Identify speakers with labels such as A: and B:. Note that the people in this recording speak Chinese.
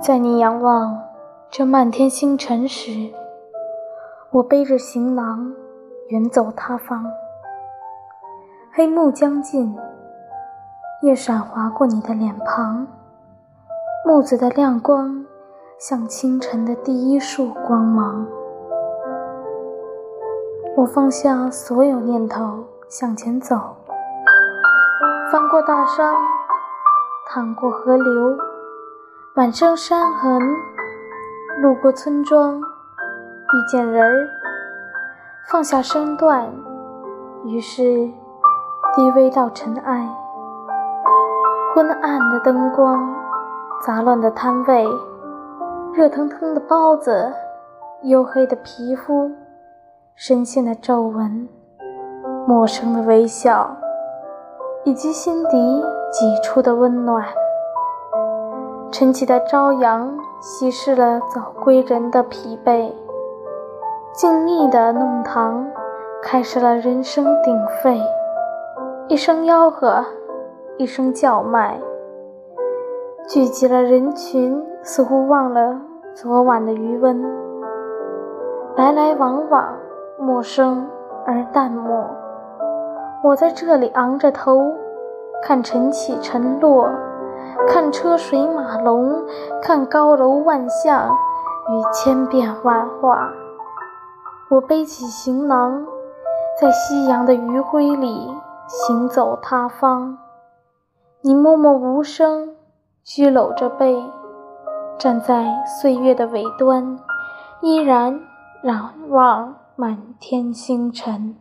A: 在你仰望这漫天星辰时，我背着行囊远走他方。黑幕将近，夜闪划过你的脸庞，木子的亮光像清晨的第一束光芒。我放下所有念头，向前走，翻过大山，淌过河流，满身伤痕，路过村庄，遇见人儿，放下身段，于是。低微到尘埃，昏暗的灯光，杂乱的摊位，热腾腾的包子，黝黑的皮肤，深陷的皱纹，陌生的微笑，以及心底挤出的温暖。晨起的朝阳稀释了早归人的疲惫，静谧的弄堂开始了人声鼎沸。一声吆喝，一声叫卖，聚集了人群，似乎忘了昨晚的余温。来来往往，陌生而淡漠。我在这里昂着头，看晨起晨落，看车水马龙，看高楼万象与千变万化。我背起行囊，在夕阳的余晖里。行走他方，你默默无声，居搂着背，站在岁月的尾端，依然仰望满天星辰。